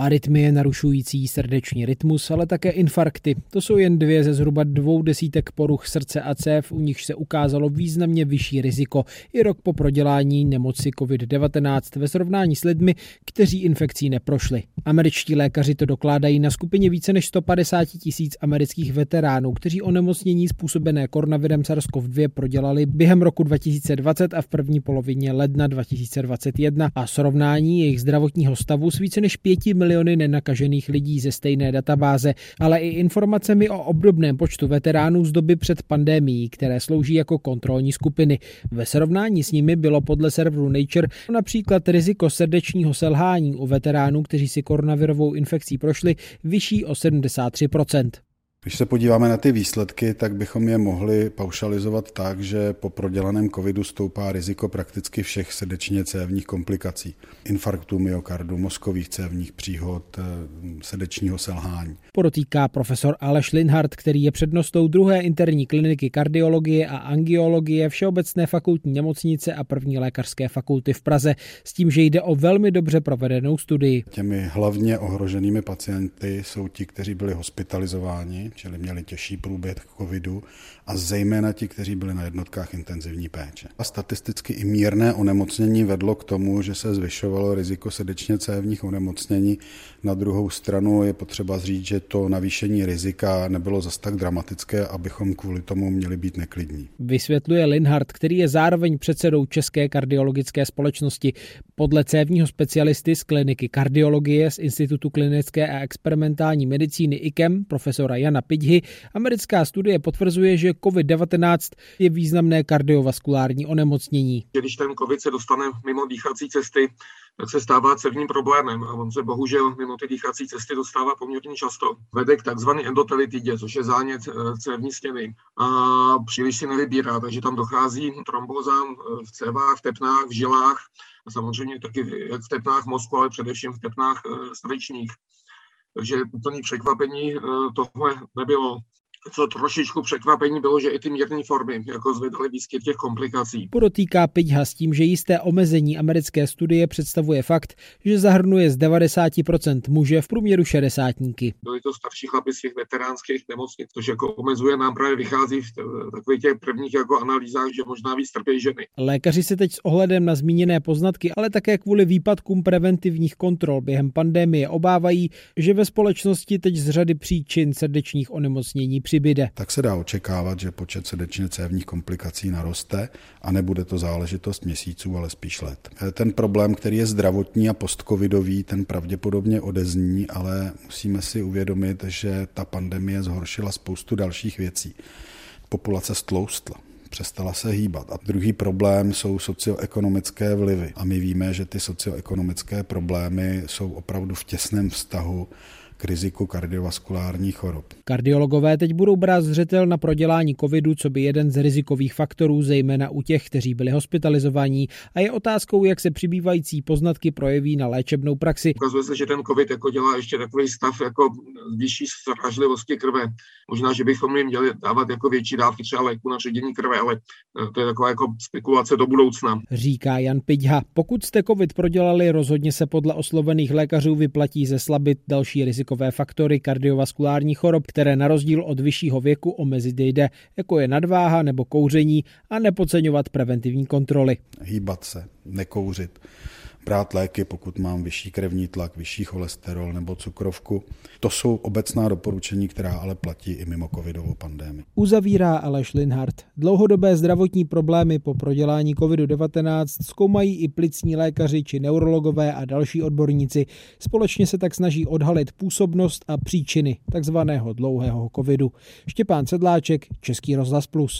Arytmie narušující srdeční rytmus, ale také infarkty. To jsou jen dvě ze zhruba dvou desítek poruch srdce a cév, u nich se ukázalo významně vyšší riziko i rok po prodělání nemoci COVID-19 ve srovnání s lidmi, kteří infekcí neprošli. Američtí lékaři to dokládají na skupině více než 150 tisíc amerických veteránů, kteří onemocnění způsobené koronavirem SARS-CoV-2 prodělali během roku 2020 a v první polovině ledna 2021 a srovnání jejich zdravotního stavu s více než 5 miliony nenakažených lidí ze stejné databáze, ale i informacemi o obdobném počtu veteránů z doby před pandemií, které slouží jako kontrolní skupiny. Ve srovnání s nimi bylo podle serveru Nature například riziko srdečního selhání u veteránů, kteří si koronavirovou infekcí prošli, vyšší o 73%. Když se podíváme na ty výsledky, tak bychom je mohli paušalizovat tak, že po prodělaném covidu stoupá riziko prakticky všech srdečně cévních komplikací. Infarktu myokardu, mozkových cévních příhod, eh, srdečního selhání. Podotýká profesor Aleš Linhardt, který je přednostou druhé interní kliniky kardiologie a angiologie Všeobecné fakultní nemocnice a první lékařské fakulty v Praze, s tím, že jde o velmi dobře provedenou studii. Těmi hlavně ohroženými pacienty jsou ti, kteří byli hospitalizováni čili měli těžší průběh covidu a zejména ti, kteří byli na jednotkách intenzivní péče. A statisticky i mírné onemocnění vedlo k tomu, že se zvyšovalo riziko srdečně cévních onemocnění. Na druhou stranu je potřeba říct, že to navýšení rizika nebylo zas tak dramatické, abychom kvůli tomu měli být neklidní. Vysvětluje Linhardt, který je zároveň předsedou České kardiologické společnosti. Podle cévního specialisty z kliniky kardiologie z Institutu klinické a experimentální medicíny IKEM, profesora Jana Pidhy, americká studie potvrzuje, že COVID-19 je významné kardiovaskulární onemocnění. Když ten COVID se dostane mimo dýchací cesty, tak se stává cévním problémem a on se bohužel mimo ty dýchací cesty dostává poměrně často. Vede k takzvané endotelitidě, což je zánět eh, cévní stěny a příliš si nevybírá, takže tam dochází trombózám eh, v cévách, v tepnách, v žilách a samozřejmě taky v tepnách mozku, ale především v tepnách eh, srdečních. Takže úplný překvapení tohle nebylo co trošičku překvapení bylo, že i ty mírné formy jako zvedaly výskyt těch komplikací. Podotýká Piťha s tím, že jisté omezení americké studie představuje fakt, že zahrnuje z 90% muže v průměru šedesátníky. Byli to starší chlapi z těch veteránských nemocnic, což jako omezuje nám právě vychází v takových těch prvních jako analýzách, že možná víc trpějí ženy. Lékaři se teď s ohledem na zmíněné poznatky, ale také kvůli výpadkům preventivních kontrol během pandemie obávají, že ve společnosti teď z řady příčin srdečních onemocnění přibyde. Tak se dá očekávat, že počet srdečně cévních komplikací naroste a nebude to záležitost měsíců, ale spíš let. Ten problém, který je zdravotní a postcovidový, ten pravděpodobně odezní, ale musíme si uvědomit, že ta pandemie zhoršila spoustu dalších věcí. Populace stloustla přestala se hýbat. A druhý problém jsou socioekonomické vlivy. A my víme, že ty socioekonomické problémy jsou opravdu v těsném vztahu k riziku kardiovaskulárních chorob. Kardiologové teď budou brát zřetel na prodělání covidu, co by jeden z rizikových faktorů, zejména u těch, kteří byli hospitalizovaní. A je otázkou, jak se přibývající poznatky projeví na léčebnou praxi. Ukazuje se, že ten covid jako dělá ještě takový stav jako vyšší sražlivosti krve. Možná, že bychom jim měli dávat jako větší dávky třeba léku na ředění krve, ale eh, to je taková jako spekulace do budoucna. Říká Jan Pidha. Pokud jste covid prodělali, rozhodně se podle oslovených lékařů vyplatí zeslabit další riziko rizikové faktory kardiovaskulárních chorob, které na rozdíl od vyššího věku omezit jde, jako je nadváha nebo kouření a nepodceňovat preventivní kontroly. Hýbat se, nekouřit brát léky, pokud mám vyšší krevní tlak, vyšší cholesterol nebo cukrovku. To jsou obecná doporučení, která ale platí i mimo covidovou pandemii. Uzavírá Aleš Linhardt. Dlouhodobé zdravotní problémy po prodělání covidu-19 zkoumají i plicní lékaři či neurologové a další odborníci. Společně se tak snaží odhalit působnost a příčiny takzvaného dlouhého covidu. Štěpán Sedláček, Český rozhlas Plus.